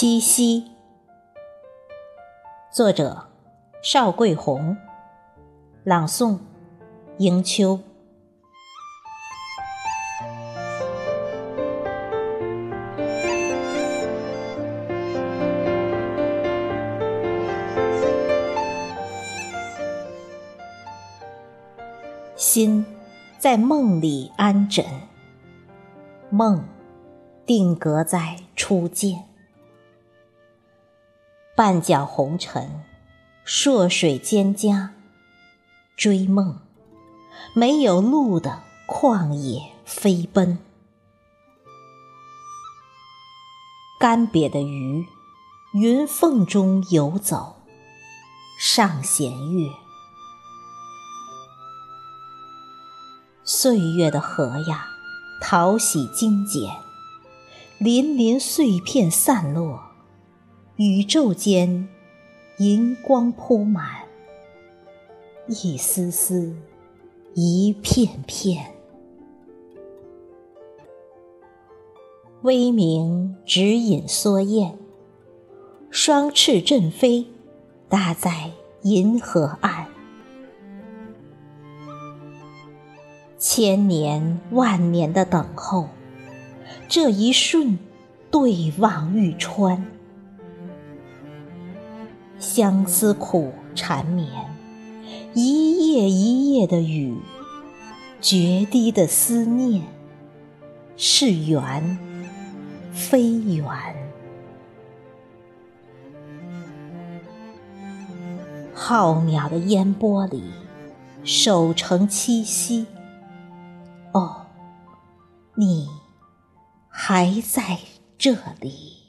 七夕，作者邵桂红，朗诵迎秋。心在梦里安枕，梦定格在初见。半角红尘，朔水蒹葭，追梦，没有路的旷野飞奔。干瘪的鱼，云缝中游走，上弦月。岁月的河呀，淘洗精简，粼粼碎片散落。宇宙间，银光铺满，一丝丝，一片片。微明指引缩雁，双翅振飞，搭在银河岸。千年万年的等候，这一瞬，对望玉川。相思苦缠绵，一夜一夜的雨，决堤的思念，是缘非缘。浩渺的烟波里，守成七夕。哦，你还在这里。